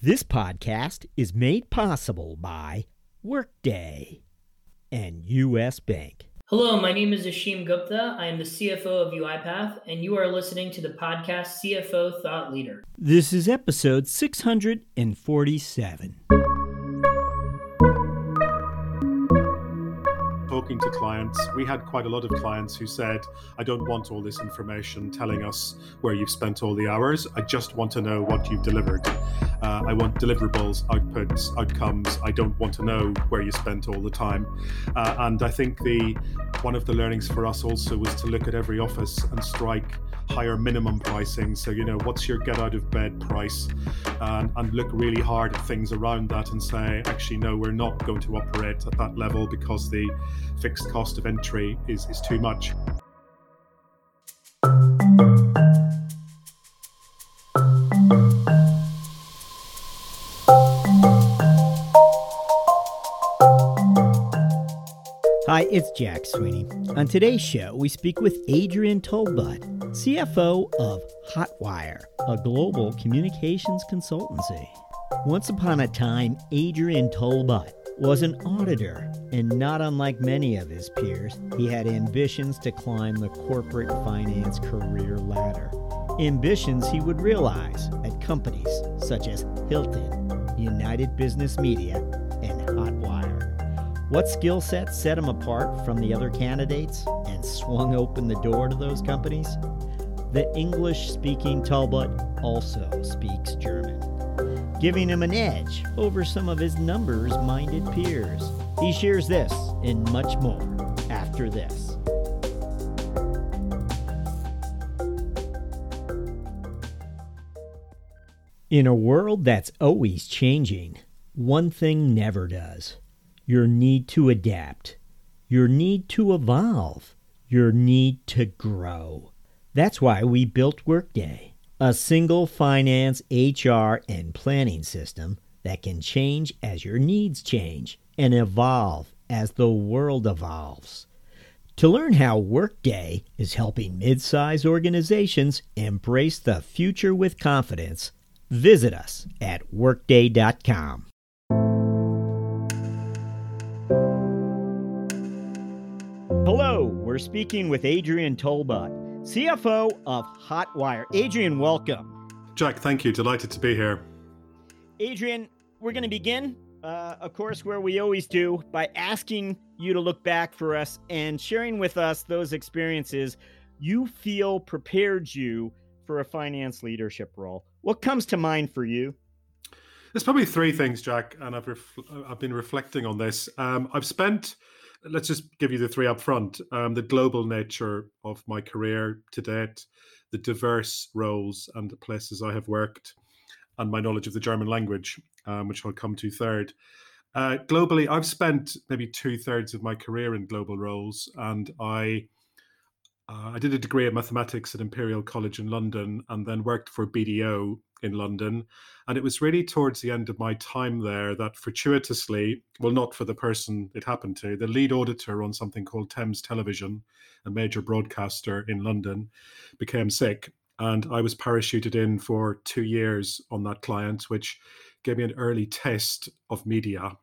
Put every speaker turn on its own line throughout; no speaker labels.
This podcast is made possible by Workday and US Bank.
Hello, my name is Ashim Gupta. I am the CFO of UiPath, and you are listening to the podcast CFO Thought Leader.
This is episode 647.
Talking to clients, we had quite a lot of clients who said, I don't want all this information telling us where you've spent all the hours. I just want to know what you've delivered. Uh, I want deliverables, outputs, outcomes. I don't want to know where you spent all the time. Uh, and I think the one of the learnings for us also was to look at every office and strike higher minimum pricing. So, you know, what's your get out of bed price? And, and look really hard at things around that and say, actually, no, we're not going to operate at that level because the fixed cost of entry is, is too much.
Hi, it's Jack Sweeney. On today's show, we speak with Adrian Talbot, CFO of Hotwire, a global communications consultancy. Once upon a time, Adrian Talbot was an auditor, and not unlike many of his peers, he had ambitions to climb the corporate finance career ladder. Ambitions he would realize at companies such as Hilton, United Business Media. What skill sets set him apart from the other candidates and swung open the door to those companies? The English speaking Talbot also speaks German, giving him an edge over some of his numbers minded peers. He shares this and much more after this. In a world that's always changing, one thing never does your need to adapt, your need to evolve, your need to grow. That's why we built Workday, a single finance, HR, and planning system that can change as your needs change and evolve as the world evolves. To learn how Workday is helping mid-size organizations embrace the future with confidence, visit us at workday.com. Hello, we're speaking with Adrian Talbot, CFO of Hotwire. Adrian, welcome.
Jack, thank you. Delighted to be here.
Adrian, we're going to begin, uh, of course, where we always do, by asking you to look back for us and sharing with us those experiences you feel prepared you for a finance leadership role. What comes to mind for you?
There's probably three things, Jack, and I've ref- I've been reflecting on this. Um, I've spent let's just give you the three up front um, the global nature of my career to date, the diverse roles and the places I have worked, and my knowledge of the German language, um, which I'll come to third. Uh, globally, I've spent maybe two thirds of my career in global roles, and I uh, I did a degree of mathematics at Imperial College in London, and then worked for BDO in London. And it was really towards the end of my time there that fortuitously, well, not for the person it happened to, the lead auditor on something called Thames Television, a major broadcaster in London, became sick. And I was parachuted in for two years on that client, which gave me an early taste of media.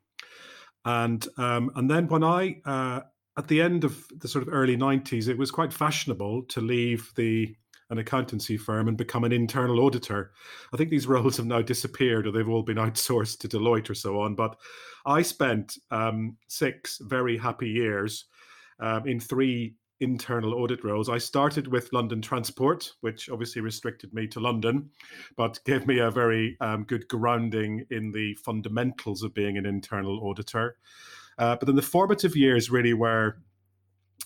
And um, and then when I uh, at the end of the sort of early 90s, it was quite fashionable to leave the an accountancy firm and become an internal auditor. I think these roles have now disappeared or they've all been outsourced to Deloitte or so on. But I spent um, six very happy years um, in three internal audit roles. I started with London Transport, which obviously restricted me to London, but gave me a very um, good grounding in the fundamentals of being an internal auditor. Uh, but then the formative years really were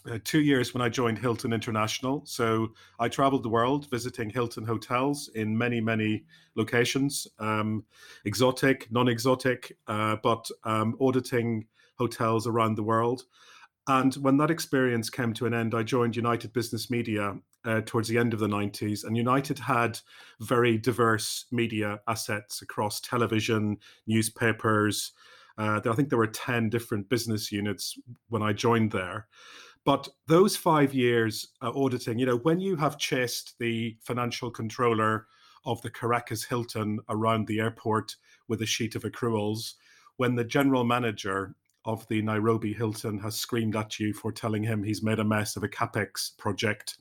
uh, two years when I joined Hilton International. So I traveled the world visiting Hilton hotels in many, many locations, um, exotic, non exotic, uh, but um, auditing hotels around the world. And when that experience came to an end, I joined United Business Media uh, towards the end of the 90s. And United had very diverse media assets across television, newspapers. Uh, I think there were 10 different business units when I joined there. But those five years uh, auditing, you know, when you have chased the financial controller of the Caracas Hilton around the airport with a sheet of accruals when the general manager of the Nairobi Hilton has screamed at you for telling him he's made a mess of a capex project.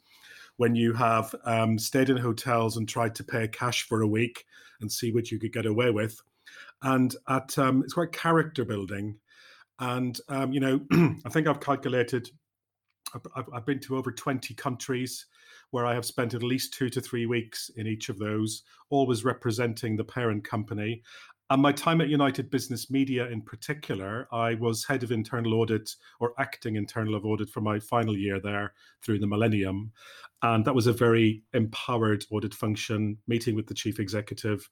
When you have um, stayed in hotels and tried to pay cash for a week and see what you could get away with, and at um, it's quite character building. And um, you know, I think I've calculated. I've, I've been to over twenty countries where I have spent at least two to three weeks in each of those, always representing the parent company. And my time at United Business Media in particular, I was head of internal audit or acting internal of audit for my final year there through the millennium. And that was a very empowered audit function, meeting with the chief executive.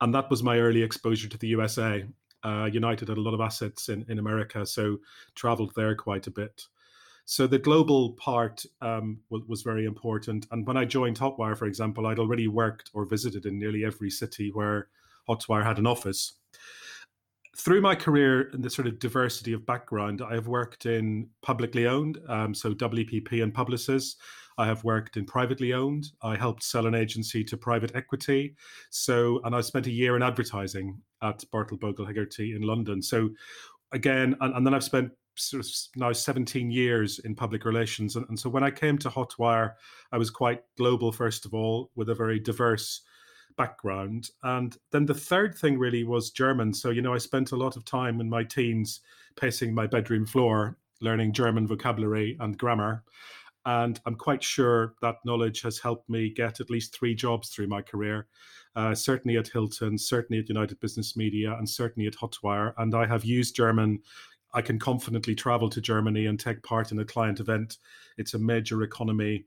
And that was my early exposure to the USA. Uh, United had a lot of assets in, in America, so traveled there quite a bit. So the global part um, was, very important. And when I joined Hotwire, for example, I'd already worked or visited in nearly every city where Hotwire had an office. Through my career and the sort of diversity of background, I have worked in publicly owned, um, so WPP and Publicis. I have worked in privately owned. I helped sell an agency to private equity. So, and I spent a year in advertising at Bartle Bogle Hegarty in London. So, again, and, and then I've spent sort of now 17 years in public relations. And, and, so when I came to Hotwire, I was quite global, first of all, with a very diverse background. And then the third thing really was German. So, you know, I spent a lot of time in my teens pacing my bedroom floor, learning German vocabulary and grammar. And I'm quite sure that knowledge has helped me get at least three jobs through my career. Uh, certainly at Hilton, certainly at United Business Media, and certainly at Hotwire. And I have used German I can confidently travel to Germany and take part in a client event. It's a major economy.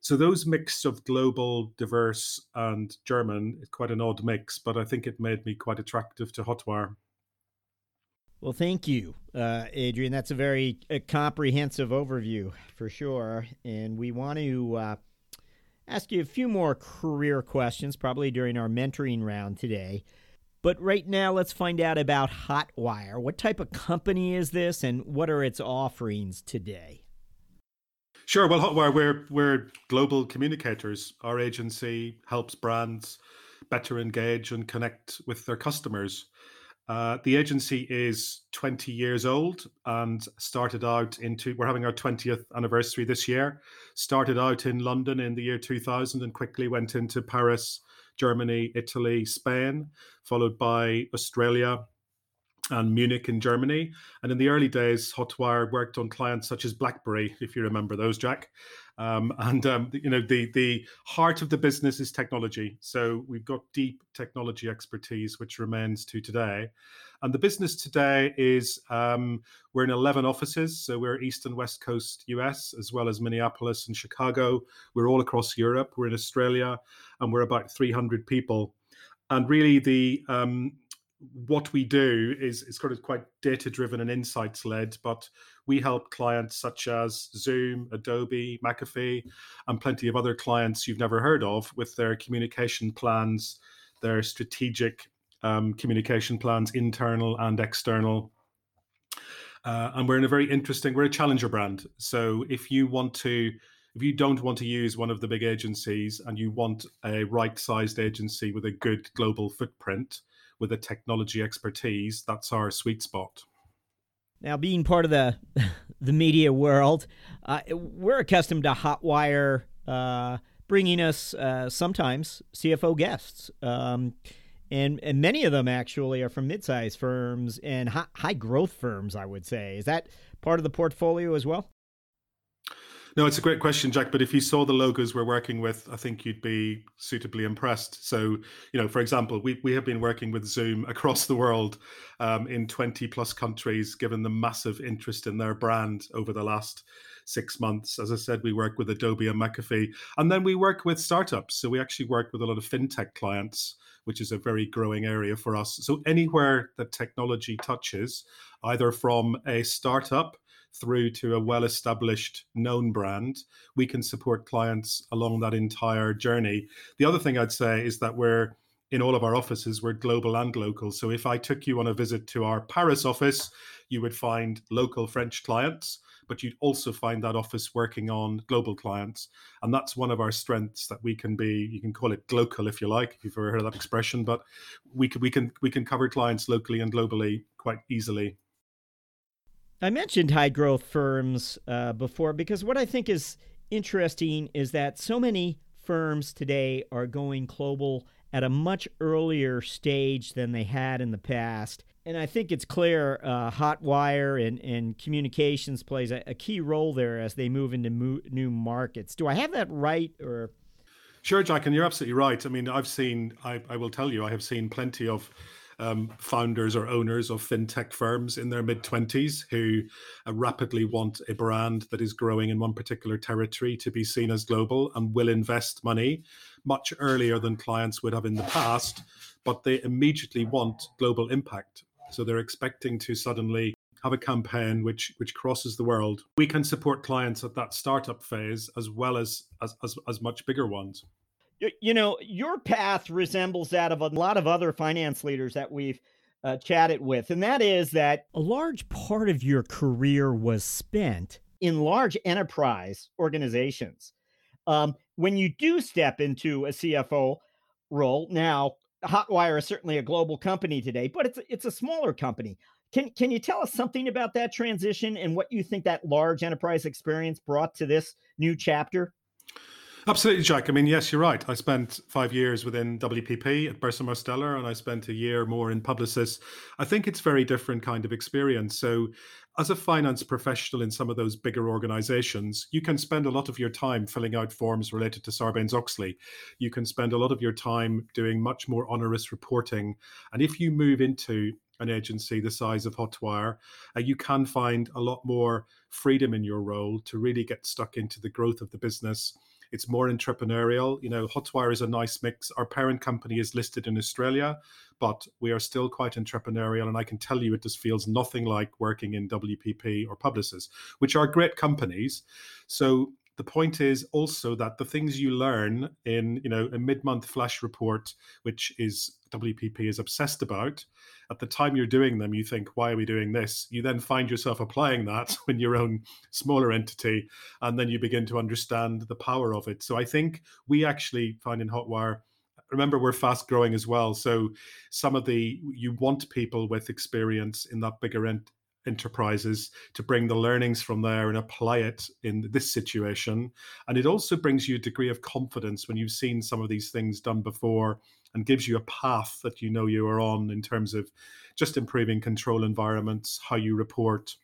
So those mix of global, diverse, and German is quite an odd mix, but I think it made me quite attractive to Hotwire.
Well, thank you, uh, Adrian. That's a very uh, comprehensive overview for sure. And we want to uh, ask you a few more career questions, probably during our mentoring round today. But right now, let's find out about Hotwire. What type of company is this, and what are its offerings today?
Sure. Well, Hotwire, we're we're global communicators. Our agency helps brands better engage and connect with their customers. Uh, the agency is 20 years old and started out into. We're having our 20th anniversary this year. Started out in London in the year 2000 and quickly went into Paris, Germany, Italy, Spain, followed by Australia and Munich in Germany. And in the early days, Hotwire worked on clients such as BlackBerry, if you remember those, Jack. Um, and um, you know the the heart of the business is technology. So we've got deep technology expertise, which remains to today. And the business today is um, we're in 11 offices. So we're East and West Coast US, as well as Minneapolis and Chicago. We're all across Europe. We're in Australia, and we're about 300 people. And really, the um, what we do is is sort of quite data driven and insights led, but we help clients such as Zoom, Adobe, McAfee, and plenty of other clients you've never heard of with their communication plans, their strategic um, communication plans, internal and external. Uh, and we're in a very interesting, we're a challenger brand. So if you want to, if you don't want to use one of the big agencies and you want a right sized agency with a good global footprint, with a technology expertise, that's our sweet spot.
Now, being part of the the media world, uh, we're accustomed to Hotwire uh, bringing us uh, sometimes CFO guests, um, and and many of them actually are from mid-sized firms and high, high growth firms. I would say is that part of the portfolio as well.
No, it's a great question, Jack. But if you saw the logos we're working with, I think you'd be suitably impressed. So, you know, for example, we, we have been working with Zoom across the world um, in 20 plus countries, given the massive interest in their brand over the last six months. As I said, we work with Adobe and McAfee. And then we work with startups. So we actually work with a lot of fintech clients, which is a very growing area for us. So anywhere that technology touches, either from a startup, through to a well established known brand, we can support clients along that entire journey. The other thing I'd say is that we're in all of our offices, we're global and local. So if I took you on a visit to our Paris office, you would find local French clients, but you'd also find that office working on global clients. And that's one of our strengths that we can be, you can call it glocal if you like, if you've ever heard that expression, but we can, we can, we can cover clients locally and globally quite easily.
I mentioned high growth firms uh, before because what I think is interesting is that so many firms today are going global at a much earlier stage than they had in the past. And I think it's clear uh, Hotwire and, and communications plays a, a, key role there as they move into mo- new markets. Do I have that right or?
Sure, Jack, and you're absolutely right. I mean, I've seen, I, I will tell you, I have seen plenty of um, founders or owners of fintech firms in their mid 20s who uh, rapidly want a brand that is growing in one particular territory to be seen as global and will invest money much earlier than clients would have in the past, but they immediately want global impact. So they're expecting to suddenly have a campaign which which crosses the world. We can support clients at that startup phase as well as as as, as much bigger ones.
You know, your path resembles that of a lot of other finance leaders that we've uh, chatted with, and that is that a large part of your career was spent in large enterprise organizations. Um, when you do step into a CFO role, now Hotwire is certainly a global company today, but it's it's a smaller company. Can can you tell us something about that transition and what you think that large enterprise experience brought to this new chapter?
Absolutely, Jack. I mean, yes, you're right. I spent five years within WPP at Burson Marsteller, and I spent a year more in Publicis. I think it's very different kind of experience. So, as a finance professional in some of those bigger organizations, you can spend a lot of your time filling out forms related to Sarbanes Oxley. You can spend a lot of your time doing much more onerous reporting. And if you move into an agency the size of Hotwire, uh, you can find a lot more freedom in your role to really get stuck into the growth of the business it's more entrepreneurial. You know, Hotwire is a nice mix. Our parent company is listed in Australia, but we are still quite entrepreneurial. And I can tell you, it just feels nothing like working in WPP or Publicis, which are great companies. So the point is also that the things you learn in you know a mid-month flash report which is wpp is obsessed about at the time you're doing them, you think, why are we doing this? You then find yourself applying that in your own smaller entity, and then you begin to understand the power of it. So I think we actually find in Hotwire, remember we're fast growing as well. So some of the you want people with experience in that bigger end enterprises to bring the learnings from there and apply it in this situation. And it also brings you a degree of confidence when you've seen some of these things done before and gives you a path that you know you are on in terms of just improving control environments, how you report.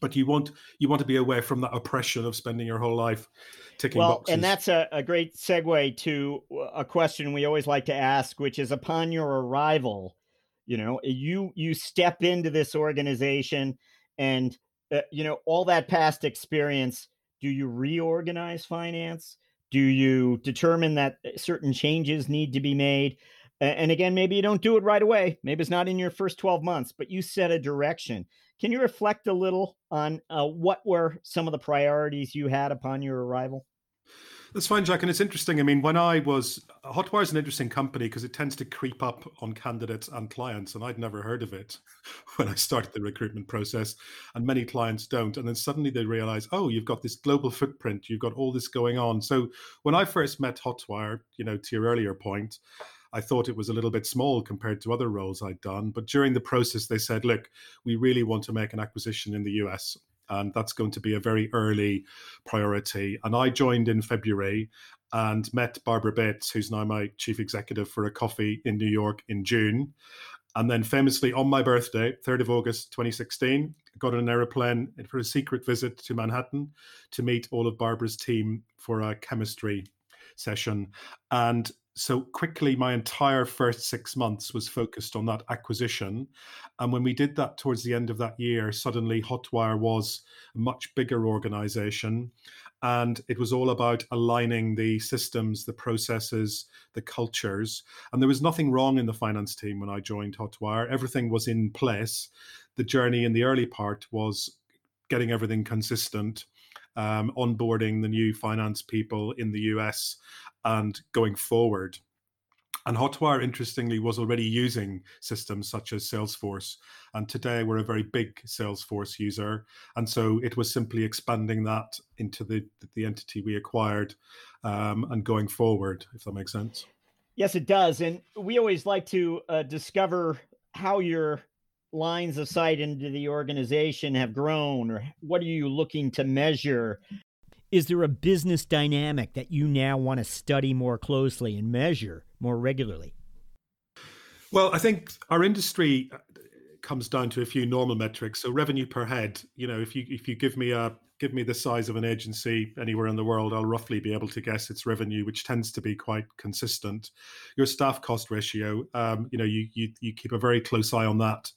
But you want you want to be away from that oppression of spending your whole life ticking
well,
boxes.
and that's a, a great segue to a question we always like to ask, which is upon your arrival, you know, you you step into this organization, and uh, you know all that past experience. Do you reorganize finance? Do you determine that uh, certain changes need to be made? And again, maybe you don't do it right away. Maybe it's not in your first 12 months, but you set a direction. Can you reflect a little on uh, what were some of the priorities you had upon your arrival?
That's fine, Jack. And it's interesting. I mean, when I was Hotwire is an interesting company because it tends to creep up on candidates and clients, and I'd never heard of it when I started the recruitment process, and many clients don't. And then suddenly they realize, oh, you've got this global footprint, you've got all this going on. So when I first met Hotwire, you know, to your earlier point, I thought it was a little bit small compared to other roles I'd done. But during the process, they said, look, we really want to make an acquisition in the US and that's going to be a very early priority. And I joined in February and met Barbara Bates, who's now my chief executive, for a coffee in New York in June. And then famously on my birthday, 3rd of August 2016, got on an aeroplane for a secret visit to Manhattan to meet all of Barbara's team for a chemistry session. And so quickly my entire first six months was focused on that acquisition. And when we did that towards the end of that year suddenly hotwire was a much bigger organization. And it was all about aligning the systems the processes the cultures. And there was nothing wrong in the finance team when i joined hotwire. Everything was in place. The journey in the early part was getting everything consistent um, onboarding the new finance people in the US and going forward. And Hotwire, interestingly, was already using systems such as Salesforce. And today we're a very big Salesforce user. And so it was simply expanding that into the, the entity we acquired um, and going forward, if that makes sense.
Yes, it does. And we always like to uh, discover how your lines of sight into the organization have grown or what are you looking to measure is there a business dynamic that you now want to study more closely and measure more regularly?
Well, I think our industry uh, comes down to a few normal metrics. So revenue per head, you know, if you if you give me a give me the size of an agency anywhere in the world, I'll roughly be able to guess its revenue, which tends to be quite consistent. Your staff cost ratio, um, you know, you, you you keep a very close eye on that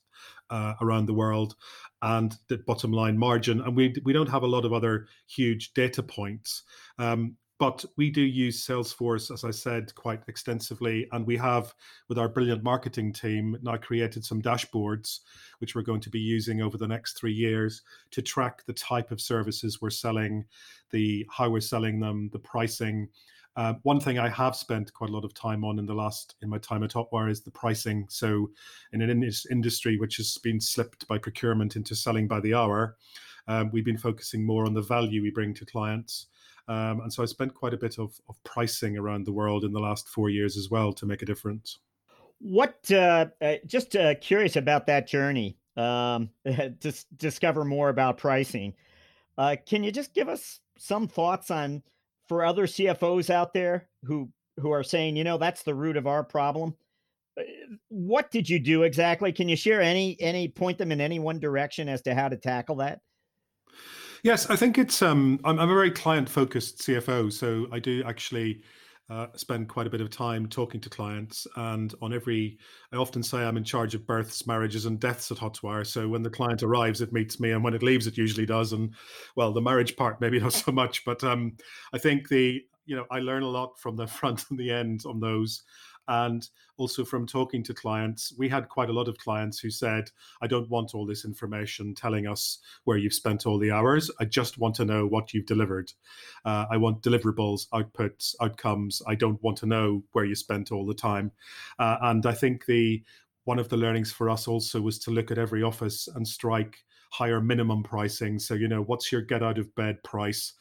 uh, around the world and the bottom line margin. And we we don't have a lot of other huge data points. Um, but we do use Salesforce, as I said, quite extensively. And we have, with our brilliant marketing team, now created some dashboards, which we're going to be using over the next three years to track the type of services we're selling, the how we're selling them, the pricing, uh, one thing I have spent quite a lot of time on in the last in my time at Hotwire is the pricing. So, in an in- industry which has been slipped by procurement into selling by the hour, um, we've been focusing more on the value we bring to clients. Um, and so I spent quite a bit of, of pricing around the world in the last four years as well to make a difference.
What, uh, uh, just uh, curious about that journey, um, to discover more about pricing. Uh, can you just give us some thoughts on for other CFOs out there who who are saying, you know, that's the root of our problem. Uh, what did you do exactly? Can you share any any point them in any one direction as to how to tackle that?
Yes, I think it's um I'm, I'm a very client focused CFO, so I do actually uh, spend quite a bit of time talking to clients. And on every, I often say I'm in charge of births, marriages, and deaths at Hotwire. So when the client arrives, it meets me, and when it leaves, it usually does. And well, the marriage part maybe not so much, but um, I think the you know I learn a lot from the front and the end on those. And also from talking to clients, we had quite a lot of clients who said, I don't want all this information telling us where you've spent all the hours. I just want to know what you've delivered. Uh, I want deliverables, outputs, outcomes. I don't want to know where you spent all the time. Uh, and I think the one of the learnings for us also was to look at every office and strike higher minimum pricing. So, you know, what's your get out of bed price?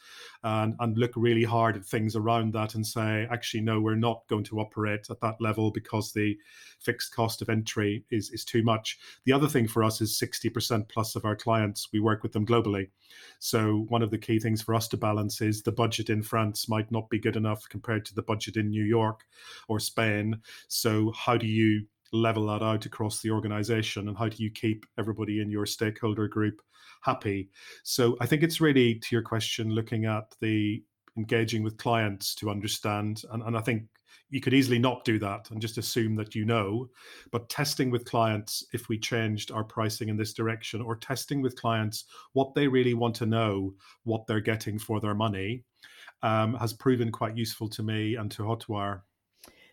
And, and look really hard at things around that and say, actually, no, we're not going to operate at that level because the fixed cost of entry is, is too much. The other thing for us is 60% plus of our clients, we work with them globally. So, one of the key things for us to balance is the budget in France might not be good enough compared to the budget in New York or Spain. So, how do you level that out across the organization and how do you keep everybody in your stakeholder group happy? So i think it's really to your question looking at the engaging with clients to understand and, and i think you could easily not do that and just assume that you know but testing with clients if we changed our pricing in this direction or testing with clients what they really want to know what they're getting for their money um, has proven quite useful to me and to hotwire.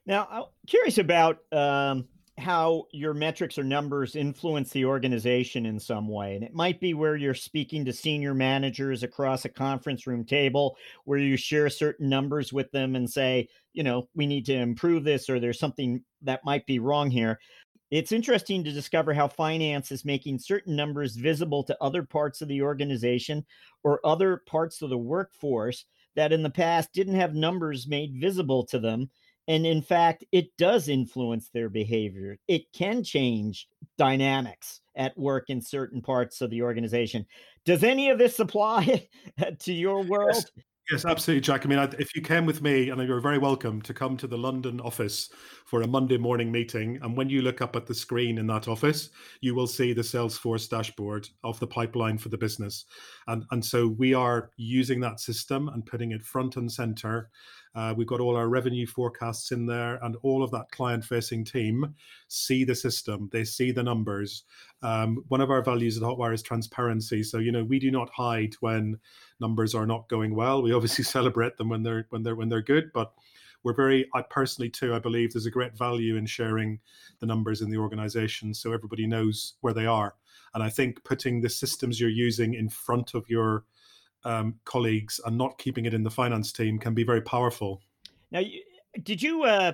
Now i'm curious about um, how your metrics or numbers influence the organization in some way. And it might be where you're speaking to senior managers across a conference room table, where you share certain numbers with them and say, you know, we need to improve this, or there's something that might be wrong here. It's interesting to discover how finance is making certain numbers visible to other parts of the organization or other parts of the workforce that in the past didn't have numbers made visible to them and in fact, it does influence their behavior. It can change dynamics at work in certain parts of the organization. Does any of this apply to your world?
Yes. Yes, absolutely, Jack. I mean, if you came with me, and you're very welcome to come to the London office for a Monday morning meeting. And when you look up at the screen in that office, you will see the Salesforce dashboard of the pipeline for the business. And, and so we are using that system and putting it front and center uh, we've got all our revenue forecasts in there, and all of that client facing team see the system, they see the numbers. Um, one of our values at Hotwire is transparency. So, you know, we do not hide when numbers are not going well. We obviously celebrate them when they're when they're when they're good, but we're very i personally too i believe there's a great value in sharing the numbers in the organization so everybody knows where they are and i think putting the systems you're using in front of your um, colleagues and not keeping it in the finance team can be very powerful.
Now, did you uh,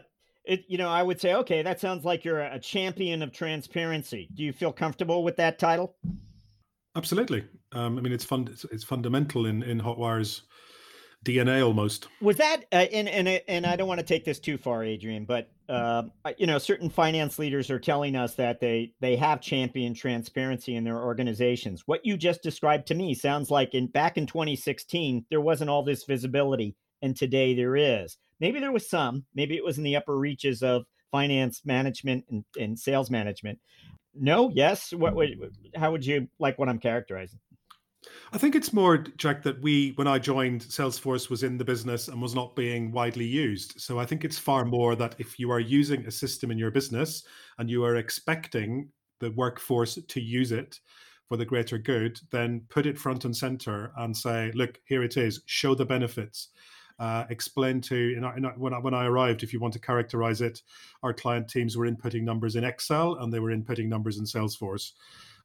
it, you know, I would say, okay, that sounds like you're a champion of transparency. Do you feel comfortable with that title?
Absolutely. Um, I mean, it's fun. It's, it's, fundamental in in Hotwire's DNA almost.
Was that uh, and and and I don't want to take this too far, Adrian, but uh, you know, certain finance leaders are telling us that they they have championed transparency in their organizations. What you just described to me sounds like in back in 2016 there wasn't all this visibility, and today there is. Maybe there was some. Maybe it was in the upper reaches of finance management and, and sales management. No, yes. What would how would you like what I'm characterizing?
I think it's more, Jack, that we, when I joined, Salesforce was in the business and was not being widely used. So I think it's far more that if you are using a system in your business and you are expecting the workforce to use it for the greater good, then put it front and center and say, look, here it is, show the benefits. Uh, explain to you know, when I, when I arrived, if you want to characterize it, our client teams were inputting numbers in Excel and they were inputting numbers in Salesforce.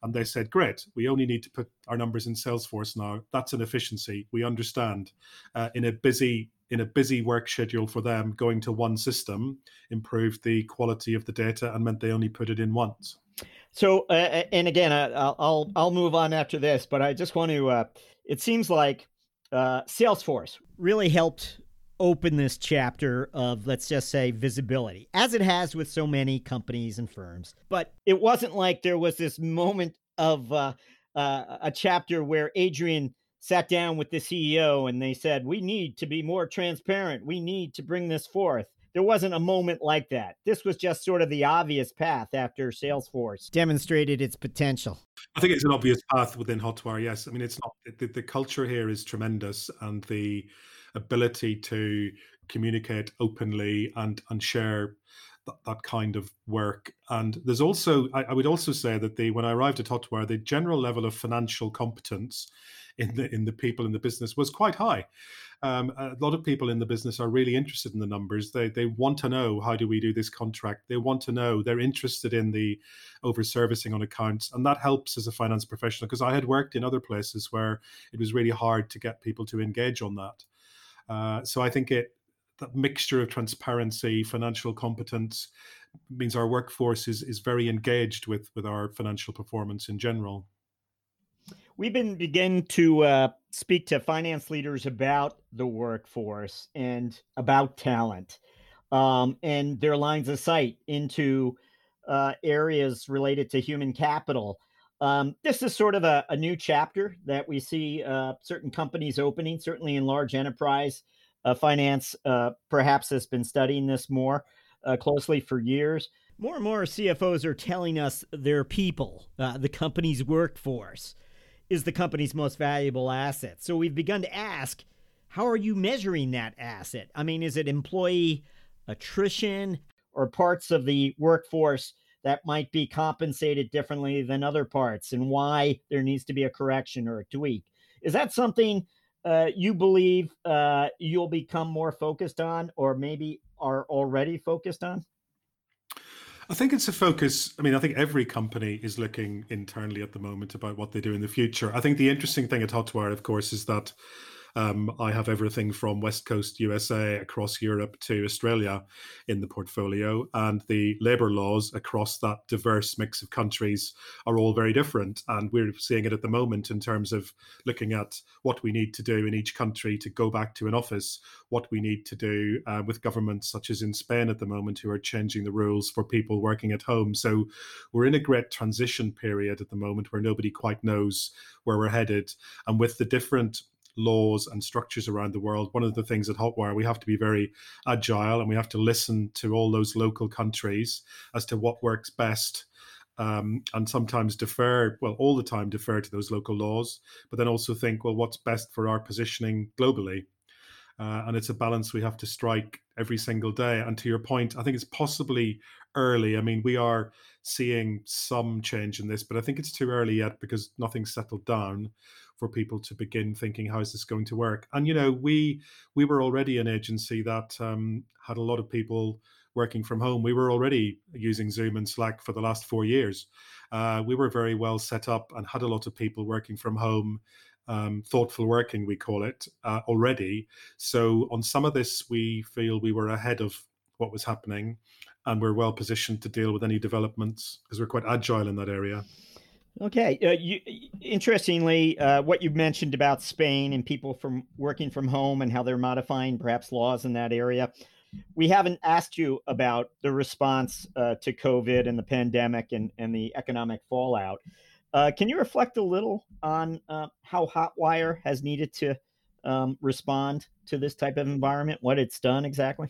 And they said, great, we only need to put our numbers in Salesforce now. That's an efficiency. We understand. Uh, in a busy in a busy work schedule for them, going to one system improved the quality of the data and meant they only put it in once.
So, uh, uh and again, I'll, I'll I'll move on after this, but I just want to. Uh, it seems like uh, Salesforce really helped open this chapter of, let's just say, visibility, as it has with so many companies and firms. But it wasn't like there was this moment of uh, uh, a chapter where Adrian sat down with the CEO and they said, We need to be more transparent. We need to bring this forth. There wasn't a moment like that. This was just sort of the obvious path after Salesforce demonstrated its potential.
I think it's an obvious path within Hotwire. Yes, I mean it's not the, the culture here is tremendous, and the ability to communicate openly and and share that, that kind of work. And there's also, I, I, would also say that the when I arrived at Hotwire, the general level of financial competence in the in the people in the business was quite high. Um, a lot of people in the business are really interested in the numbers. They they want to know how do we do this contract. They want to know. They're interested in the over servicing on accounts, and that helps as a finance professional because I had worked in other places where it was really hard to get people to engage on that. Uh, so I think it that mixture of transparency, financial competence means our workforce is is very engaged with with our financial performance in general.
We've been begin to uh, speak to finance leaders about the workforce and about talent um, and their lines of sight into uh, areas related to human capital. Um, this is sort of a, a, new chapter that we see uh, certain companies opening, certainly in large enterprise uh, finance. Uh, perhaps has been studying this more uh, closely for years. More and more CFOs are telling us their people, uh, the company's workforce, is the company's most valuable asset. So we've begun to ask, how are you measuring that asset? I mean, is it employee attrition or parts of the workforce that might be compensated differently than other parts and why there needs to be a correction or a tweak? Is that something uh, you believe uh, you'll become more focused on or maybe are already focused on?
I think it's a focus. I mean, I think every company is looking internally at the moment about what they do in the future. I think the interesting thing at Hotwire, of course, is that um, I have everything from West Coast USA across Europe to Australia in the portfolio, and the labour laws across that diverse mix of countries are all very different. And we're seeing it at the moment in terms of looking at what we need to do in each country to go back to an office, what we need to do uh, with governments such as in Spain at the moment, who are changing the rules for people working at home. So we're in a great transition period at the moment where nobody quite knows where we're headed. And with the different laws and structures around the world. One of the things at Hotwire, we have to be very agile and we have to listen to all those local countries as to what works best. Um, and sometimes defer, well, all the time defer to those local laws, but then also think, well, what's best for our positioning globally? Uh, and it's a balance we have to strike every single day. And to your point, I think it's possibly early. I mean, we are seeing some change in this, but I think it's too early yet because nothing's settled down for people to begin thinking how is this going to work? And you know we we were already an agency that um, had a lot of people working from home. We were already using zoom and slack for the last four years. Uh, we were very well set up and had a lot of people working from home um, thoughtful working we call it uh, already. So on some of this we feel we were ahead of what was happening, and we're well positioned to deal with any developments because we're quite agile in that area.
Okay. Uh, you, interestingly, uh, what you mentioned about Spain and people from working from home and how they're modifying perhaps laws in that area. We haven't asked you about the response uh, to COVID and the pandemic and, and the economic fallout. Uh, can you reflect a little on uh, how Hotwire has needed to um, respond to this type of environment, what it's done exactly?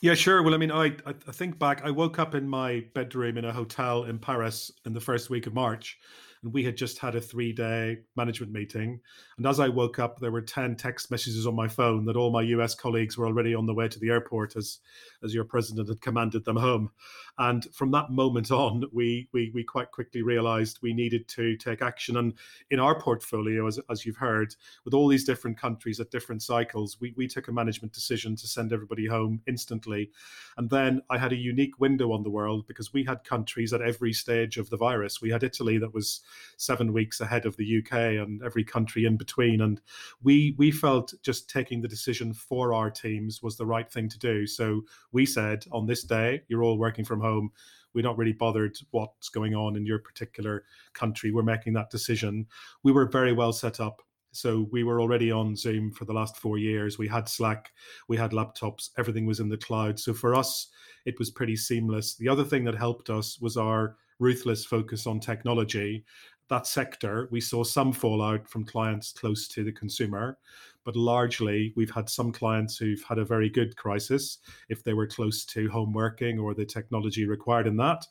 Yeah, sure. Well, I mean, I I think back. I woke up in my bedroom in a hotel in Paris in the first week of March, and we had just had a three day management meeting. And as I woke up, there were 10 text messages on my phone that all my US colleagues were already on the way to the airport as, as your president had commanded them home. And from that moment on, we, we, we quite quickly realized we needed to take action. And in our portfolio, as, as you've heard, with all these different countries at different cycles, we, we took a management decision to send everybody home instantly. And then I had a unique window on the world because we had countries at every stage of the virus. We had Italy that was seven weeks ahead of the UK and every country in between. And we we felt just taking the decision for our teams was the right thing to do. So we said on this day, you're all working from home. We're not really bothered what's going on in your particular country. We're making that decision. We were very well set up so we were already on Zoom for the last four years. We had Slack, we had laptops, everything was in the cloud. So for us, it was pretty seamless. The other thing that helped us was our ruthless focus on technology that sector, we saw some fallout from clients close to the consumer, but largely we've had some clients who've had a very good crisis if they were close to home working or the technology required in that.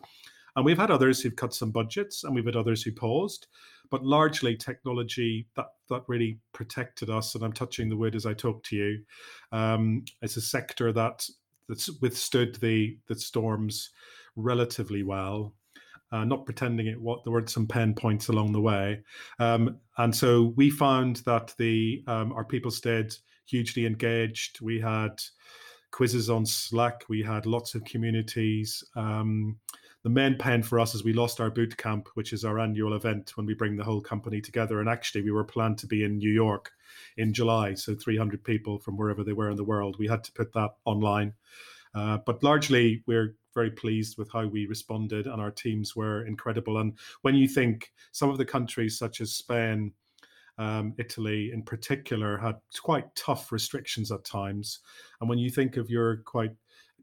And we've had others who've cut some budgets and we've had others who paused, but largely technology that, that really protected us. And I'm touching the wood as I talk to you. Um, it's a sector that that's withstood the the storms relatively well uh, not pretending it what there were some pen points along the way. Um, and so we found that the um, our people stayed hugely engaged. We had quizzes on slack. We had lots of communities. Um, the main pen for us is we lost our boot camp which is our annual event when we bring the whole company together. And actually we were planned to be in new york in july so 300 people from wherever they were in the world. We had to put that online. Uh, but largely we're very pleased with how we responded, and our teams were incredible. And when you think some of the countries, such as Spain, um, Italy in particular, had quite tough restrictions at times, and when you think of your quite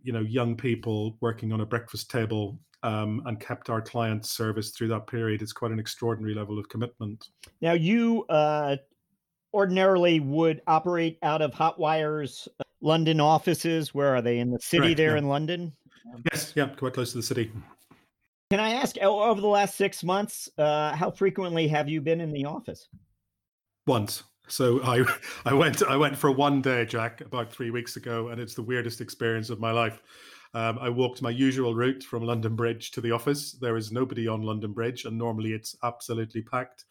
you know young people working on a breakfast table um, and kept our clients service through that period, it's quite an extraordinary level of commitment.
Now you. Uh ordinarily would operate out of Hotwire's uh, London offices. Where are they? In the city Correct, there yeah. in London?
Yes, yeah, quite close to the city.
Can I ask, over the last six months, uh, how frequently have you been in the office?
Once. So I, I went, I went for one day, Jack, about three weeks ago, and it's the weirdest experience of my life. Um, I walked my usual route from London Bridge to the office. There is nobody on London Bridge, and normally it's absolutely packed.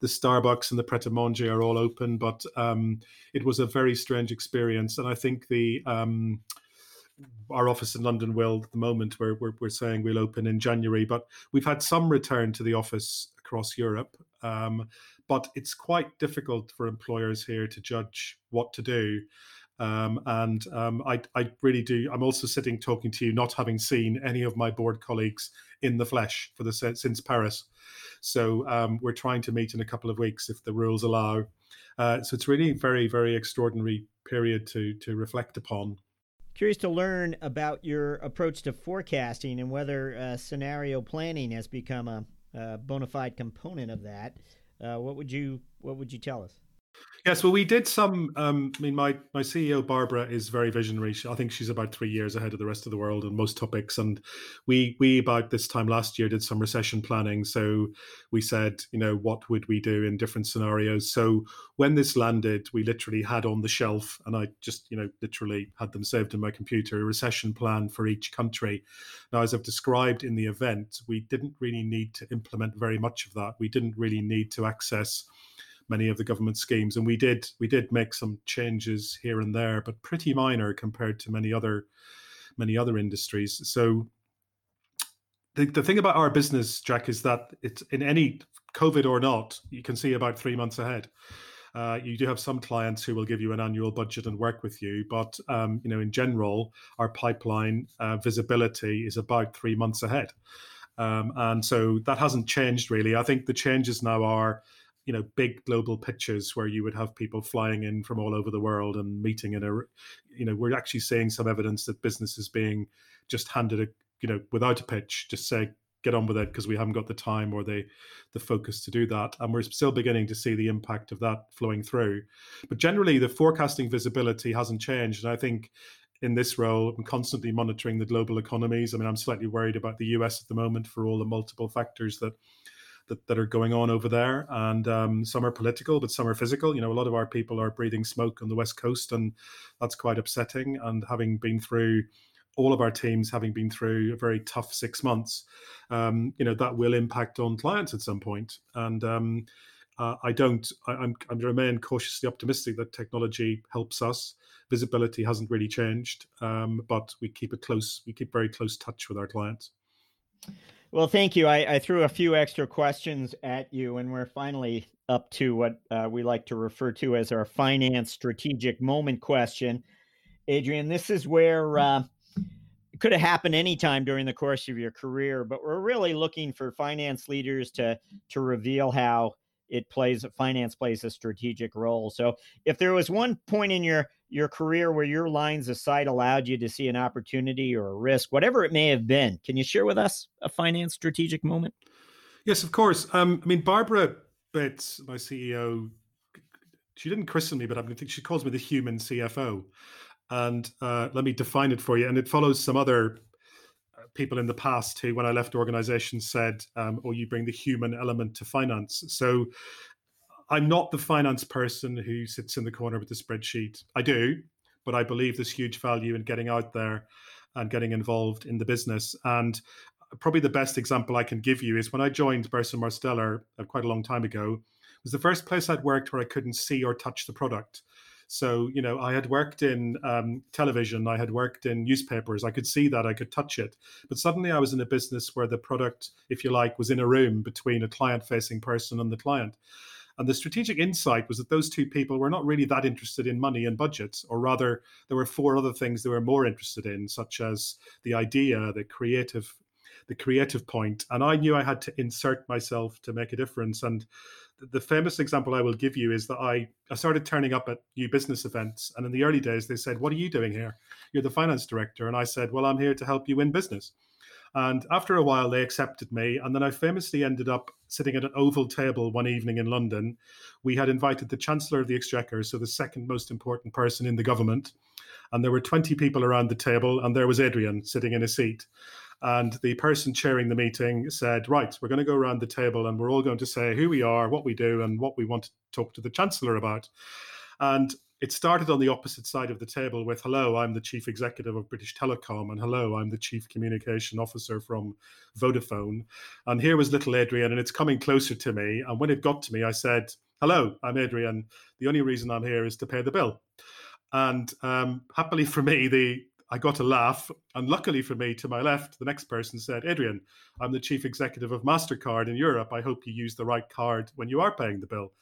The Starbucks and the Pret a Manger are all open, but um, it was a very strange experience. And I think the um, our office in London will at the moment we're, we're, we're saying we'll open in January, but we've had some return to the office across Europe. Um, but it's quite difficult for employers here to judge what to do. Um, and um, I, I, really do. I'm also sitting talking to you, not having seen any of my board colleagues in the flesh for the since Paris. So um, we're trying to meet in a couple of weeks if the rules allow. Uh, so it's really very, very extraordinary period to to reflect upon.
Curious to learn about your approach to forecasting and whether uh, scenario planning has become a, a bona fide component of that. Uh, what would you What would you tell us?
Yes, well, we did some. Um, I mean, my my CEO Barbara is very visionary. She, I think she's about three years ahead of the rest of the world on most topics. And we we about this time last year did some recession planning. So we said, you know, what would we do in different scenarios? So when this landed, we literally had on the shelf, and I just you know literally had them saved in my computer a recession plan for each country. Now, as I've described in the event, we didn't really need to implement very much of that. We didn't really need to access many of the government schemes. And we did we did make some changes here and there, but pretty minor compared to many other many other industries. So the, the thing about our business, Jack, is that it's in any COVID or not, you can see about three months ahead. Uh, you do have some clients who will give you an annual budget and work with you, but um, you know, in general, our pipeline uh, visibility is about three months ahead, um, and so that hasn't changed really. I think the changes now are, you know, big global pitches where you would have people flying in from all over the world and meeting in a, you know, we're actually seeing some evidence that business is being just handed a, you know, without a pitch, just say get on with it because we haven't got the time or the the focus to do that. And we're still beginning to see the impact of that flowing through. But generally the forecasting visibility hasn't changed. And i think in this role i'm constantly monitoring the global economies. I mean i'm slightly worried about the us at the moment for all the multiple factors that that, that are going on over there and um, some are political but some are physical you know a lot of our people are breathing smoke on the west coast and that's quite upsetting and having been through all of our teams having been through a very tough six months, um, you know that will impact on clients at some point. And um, uh, I don't. I, I'm, I remain cautiously optimistic that technology helps us. Visibility hasn't really changed, um, but we keep a close. We keep very close touch with our clients.
Well, thank you. I, I, threw a few extra questions at you, and we're finally up to what uh, we like to refer to as our finance strategic moment question. Adrian, this is where uh, it could have happened anytime during the course of your career, but we're really looking for finance leaders to to reveal how it plays finance plays a strategic role. So if there was one point in your your career where your lines of sight allowed you to see an opportunity or a risk, whatever it may have been, can you share with us a finance strategic moment?
Yes, of course. Um, I mean, Barbara Bates, my CEO, she didn't christen me, but I think she calls me the human CFO. And uh, let me define it for you. And it follows some other uh, people in the past who, when I left organizations, said, um, "Oh, you bring the human element to finance." So I'm not the finance person who sits in the corner with the spreadsheet. I do, but I believe there's huge value in getting out there and getting involved in the business. And probably the best example I can give you is when I joined Burson Marsteller uh, quite a long time ago. It was the first place I'd worked where I couldn't see or touch the product. So, you know, I had worked in um, television, I had worked in newspapers, I could see that, I could touch it. But suddenly I was in a business where the product, if you like, was in a room between a client facing person and the client. And the strategic insight was that those two people were not really that interested in money and budgets, or rather, there were four other things they were more interested in, such as the idea, the creative the creative point. and i knew i had to insert myself to make a difference and the famous example I will give you is that I, I started turning up at new business events. And in the early days, they said, What are you doing here? You're the finance director. And I said, Well, I'm here to help you win business. And after a while, they accepted me. And then I famously ended up sitting at an oval table one evening in London. We had invited the Chancellor of the Exchequer, so the second most important person in the government. And there were 20 people around the table, and there was Adrian sitting in a seat. And the person chairing the meeting said, Right, we're going to go around the table and we're all going to say who we are, what we do, and what we want to talk to the Chancellor about. And it started on the opposite side of the table with hello i'm the chief executive of british telecom and hello i'm the chief communication officer from vodafone. And here was little adrian and it's coming closer to me. And when it got to me i said hello i'm adrian. The only reason i'm here is to pay the bill. And um, happily for me the I got a laugh. And luckily for me, to my left, the next person said, Adrian, I'm the chief executive of MasterCard in Europe. I hope you use the right card when you are paying the bill.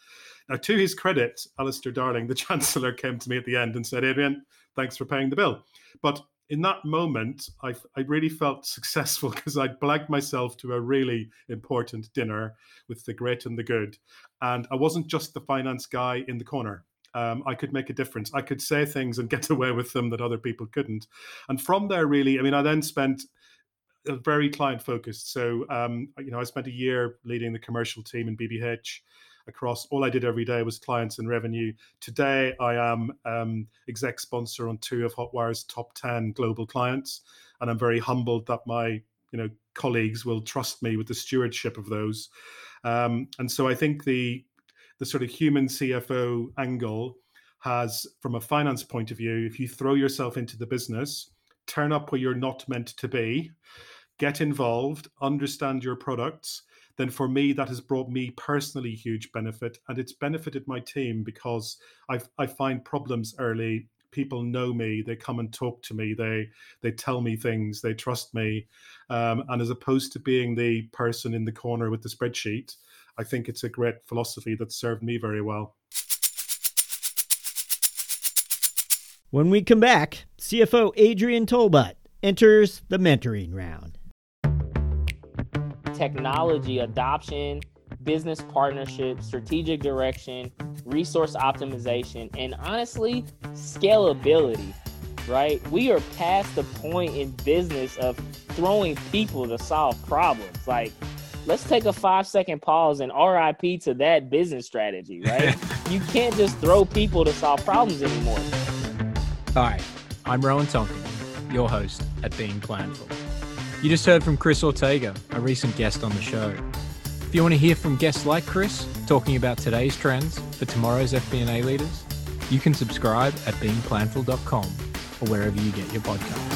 Now, to his credit, Alistair Darling, the Chancellor, came to me at the end and said, Adrian, thanks for paying the bill. But in that moment, I, I really felt successful because I'd blagged myself to a really important dinner with the great and the good. And I wasn't just the finance guy in the corner um, I could make a difference. I could say things and get away with them that other people couldn't. And from there, really, I mean, I then spent very client focused. So, um, you know, I spent a year leading the commercial team in BBH across all I did every day was clients and revenue. Today, I am um, exec sponsor on two of Hotwire's top 10 global clients. And I'm very humbled that my, you know, colleagues will trust me with the stewardship of those. Um, and so I think the the sort of human CFO angle has, from a finance point of view, if you throw yourself into the business, turn up where you're not meant to be, get involved, understand your products, then for me that has brought me personally huge benefit. And it's benefited my team because I, I find problems early. People know me. They come and talk to me. They they tell me things. They trust me. Um, and as opposed to being the person in the corner with the spreadsheet I think it's a great philosophy that served me very well.
When we come back, CFO Adrian Talbot enters the mentoring round.
Technology adoption, business partnership, strategic direction, resource optimization, and honestly, scalability, right? We are past the point in business of throwing people to solve problems. Like, let's take a five second pause and RIP to that business strategy, right? you can't just throw people to solve problems anymore.
Hi, I'm Rowan Tonkin, your host at Being Planful. You just heard from Chris Ortega, a recent guest on the show. If you want to hear from guests like Chris talking about today's trends for tomorrow's FP&A leaders, you can subscribe at beingplanful.com or wherever you get your podcasts.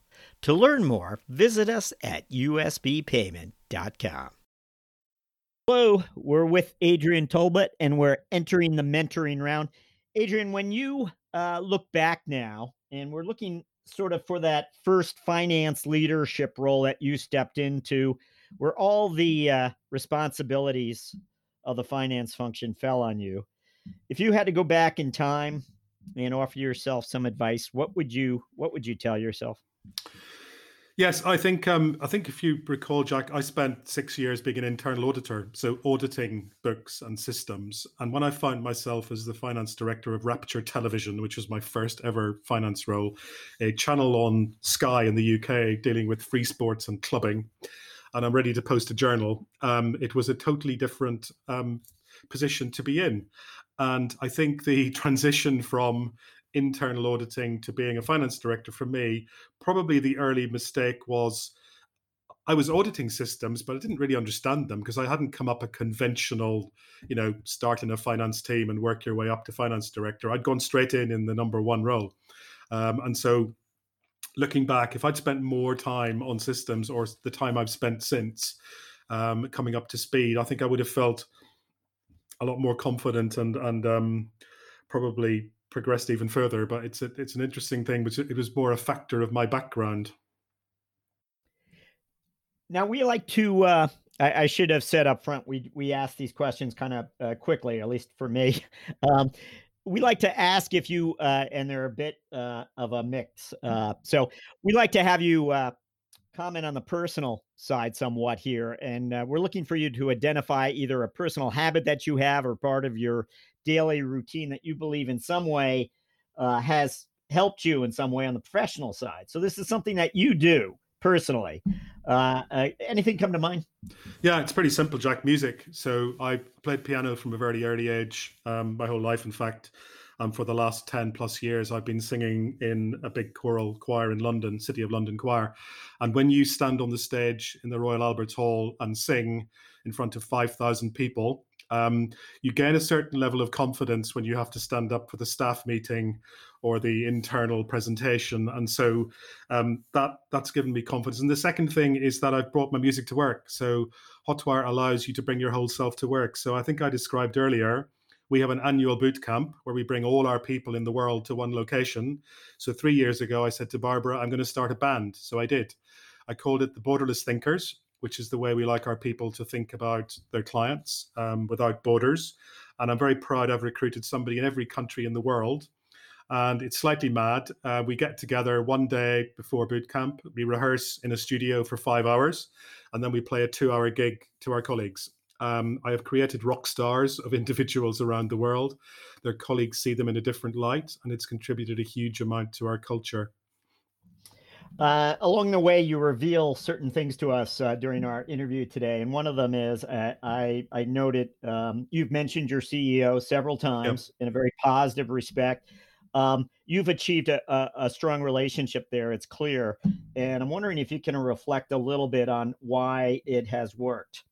To learn more, visit us at usbpayment.com. Hello, we're with Adrian Talbot and we're entering the mentoring round. Adrian, when you uh, look back now, and we're looking sort of for that first finance leadership role that you stepped into, where all the uh, responsibilities of the finance function fell on you. If you had to go back in time and offer yourself some advice, what would you what would you tell yourself?
Yes, I think um, I think if you recall, Jack, I spent six years being an internal auditor, so auditing books and systems. And when I found myself as the finance director of Rapture Television, which was my first ever finance role, a channel on Sky in the UK dealing with free sports and clubbing, and I'm ready to post a journal, um, it was a totally different um, position to be in. And I think the transition from internal auditing to being a finance director for me, probably the early mistake was I was auditing systems, but I didn't really understand them because I hadn't come up a conventional, you know, start in a finance team and work your way up to finance director. I'd gone straight in in the number one role. Um, and so looking back, if I'd spent more time on systems or the time I've spent since um, coming up to speed, I think I would have felt a lot more confident and, and um, probably progressed even further. But it's a, it's an interesting thing, but it was more a factor of my background.
Now we like to. Uh, I, I, should have said up front. We we ask these questions kind of uh, quickly, at least for me. Um, we like to ask if you, uh, and they're a bit uh, of a mix. Uh, so we like to have you uh, comment on the personal side somewhat here, and uh, we're looking for you to identify either a personal habit that you have or part of your daily routine that you believe in some way uh, has helped you in some way on the professional side. So this is something that you do personally. Uh, uh, anything come to mind?
Yeah, it's pretty simple, Jack. Music. So I played piano from a very early age, um, my whole life, in fact. Um, for the last 10 plus years, I've been singing in a big choral choir in London, City of London Choir. And when you stand on the stage in the Royal Albert Hall and sing in front of 5,000 people, um, you gain a certain level of confidence when you have to stand up for the staff meeting or the internal presentation, and so um, that that's given me confidence. And the second thing is that I've brought my music to work. So Hotwire allows you to bring your whole self to work. So I think I described earlier. We have an annual boot camp where we bring all our people in the world to one location. So three years ago, I said to Barbara, I'm going to start a band. So I did. I called it the Borderless Thinkers which is the way we like our people to think about their clients um, without borders. And I'm very proud I've recruited somebody in every country in the world. And it's slightly mad. Uh, we get together one day before boot camp. We rehearse in a studio for five hours, and then we play a two-hour gig to our colleagues. Um, I have created rock stars of individuals around the world. Their colleagues see them in a different light, and it's contributed a huge amount to our culture.
Uh, along the way, you reveal certain things to us uh, during our interview today, and one of them is uh, I I noted um, you've mentioned your CEO several times yep. in a very positive respect. Um, you've achieved a, a, a, strong relationship there; it's clear, and I'm wondering if you can reflect a little bit on why it has worked.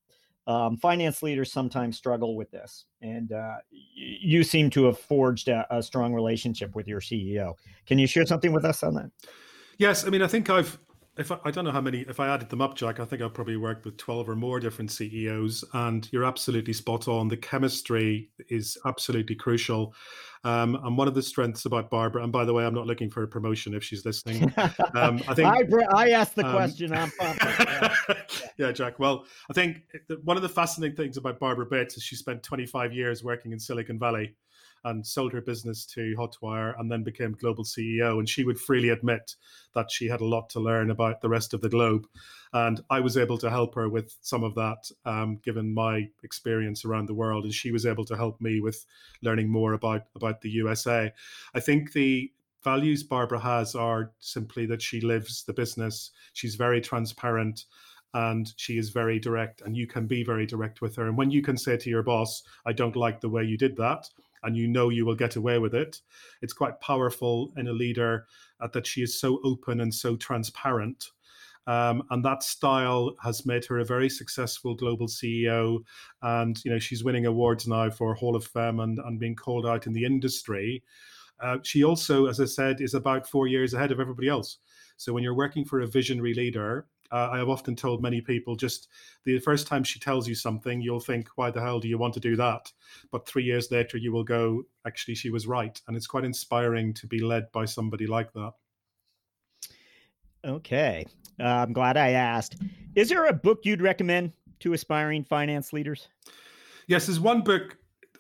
Um, finance leaders sometimes struggle with this, and uh, you seem to have forged a, a strong relationship with your CEO. Can you share something with us on that?
Yes, I mean, I think I've if I, I, don't know how many if i added them up jack i think i've probably worked with 12 or more different ceos and you're absolutely spot on. The chemistry is absolutely crucial. Um, and one of the strengths about barbara and by the way i'm not looking for a promotion if she's listening. Um, i think
i, I asked the um, question i'm
yeah. yeah jack well i think one of the fascinating things about barbara bates is she spent 25 years working in silicon valley and sold her business to Hotwire and then became global CEO. And she would freely admit that she had a lot to learn about the rest of the globe. And I was able to help her with some of that, um, given my experience around the world. And she was able to help me with learning more about, about the USA. I think the values Barbara has are simply that she lives the business, she's very transparent and she is very direct and you can be very direct with her and when you can say to your boss i don't like the way you did that and you know you will get away with it. It's quite powerful in a leader uh, that she is so open and so transparent. Um, and that style has made her a very successful global CEO. And you know she's winning awards now for Hall of Fame and, and being called out in the industry. Uh, she also, as I said, is about four years ahead of everybody else. So when you're working for a visionary leader, uh, I have often told many people just the first time she tells you something, you'll think, why the hell do you want to do that? But three years later, you will go, actually, she was right. And it's quite inspiring to be led by somebody like that.
Okay. Uh, I'm glad I asked. Is there a book you'd recommend to aspiring finance leaders?
Yes, there's one book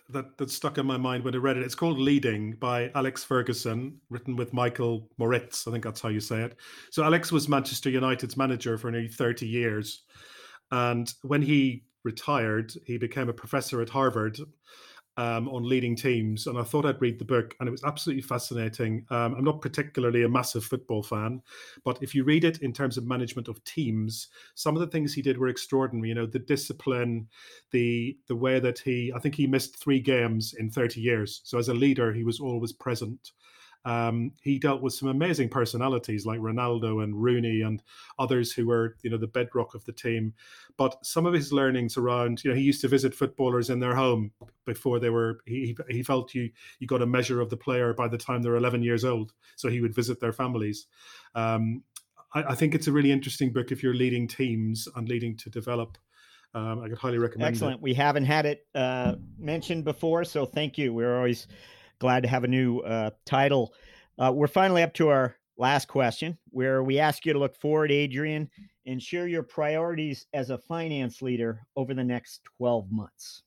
that that stuck in my mind when I read it. It's called Leading by Alex Ferguson, written with Michael Moritz. I think that's how you say it. So Alex was Manchester United's manager for nearly 30 years. And when he retired, he became a professor at Harvard um, on leading teams, and I thought I'd read the book, and it was absolutely fascinating. Um, I'm not particularly a massive football fan, but if you read it in terms of management of teams, some of the things he did were extraordinary. You know, the discipline, the the way that he, I think he missed three games in 30 years. So as a leader, he was always present. Um, he dealt with some amazing personalities like Ronaldo and Rooney and others who were, you know, the bedrock of the team. But some of his learnings around, you know, he used to visit footballers in their home before they were. He he felt you you got a measure of the player by the time they're 11 years old, so he would visit their families. Um, I, I think it's a really interesting book if you're leading teams and leading to develop. Um, I could highly recommend
Excellent.
it.
We haven't had it uh, mentioned before, so thank you. We're always glad to have a new uh, title. Uh, we're finally up to our last question, where we ask you to look forward, Adrian, and share your priorities as a finance leader over the next 12 months.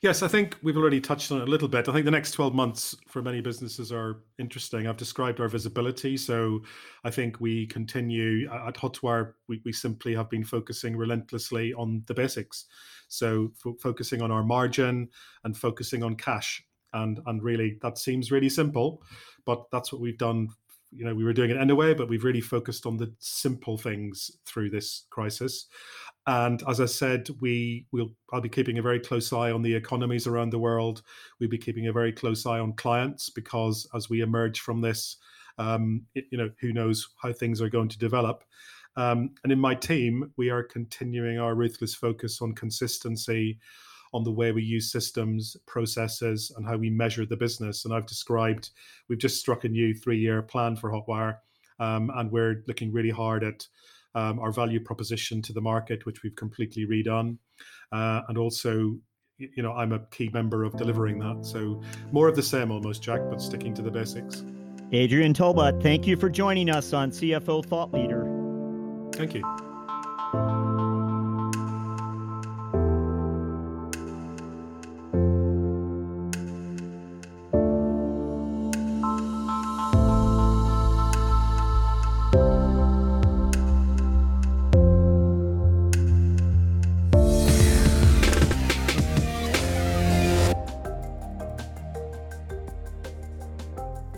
Yes, I think we've already touched on it a little bit. I think the next 12 months for many businesses are interesting. I've described our visibility. So I think we continue at Hotwire, we, we simply have been focusing relentlessly on the basics. So focusing on our margin and focusing on cash. And, and really, that seems really simple, but that's what we've done you know we were doing it anyway but we've really focused on the simple things through this crisis and as I said, we will I'll be keeping a very close eye on the economies around the world. We'll be keeping a very close eye on clients because as we emerge from this, um, it, you know, who knows how things are going to develop. Um, and in my team, we are continuing our ruthless focus on consistency, on the way we use systems, processes, and how we measure the business. And I've described, we've just struck a new three year plan for Hotwire, um, and we're looking really hard at um, our value proposition to the market, which we've completely redone. Uh, and also, you know, I'm a key member of delivering that. So more of the same almost, Jack, but sticking to the basics.
Adrian Talbot, thank you for joining us on CFO Thought Leader.
Thank you.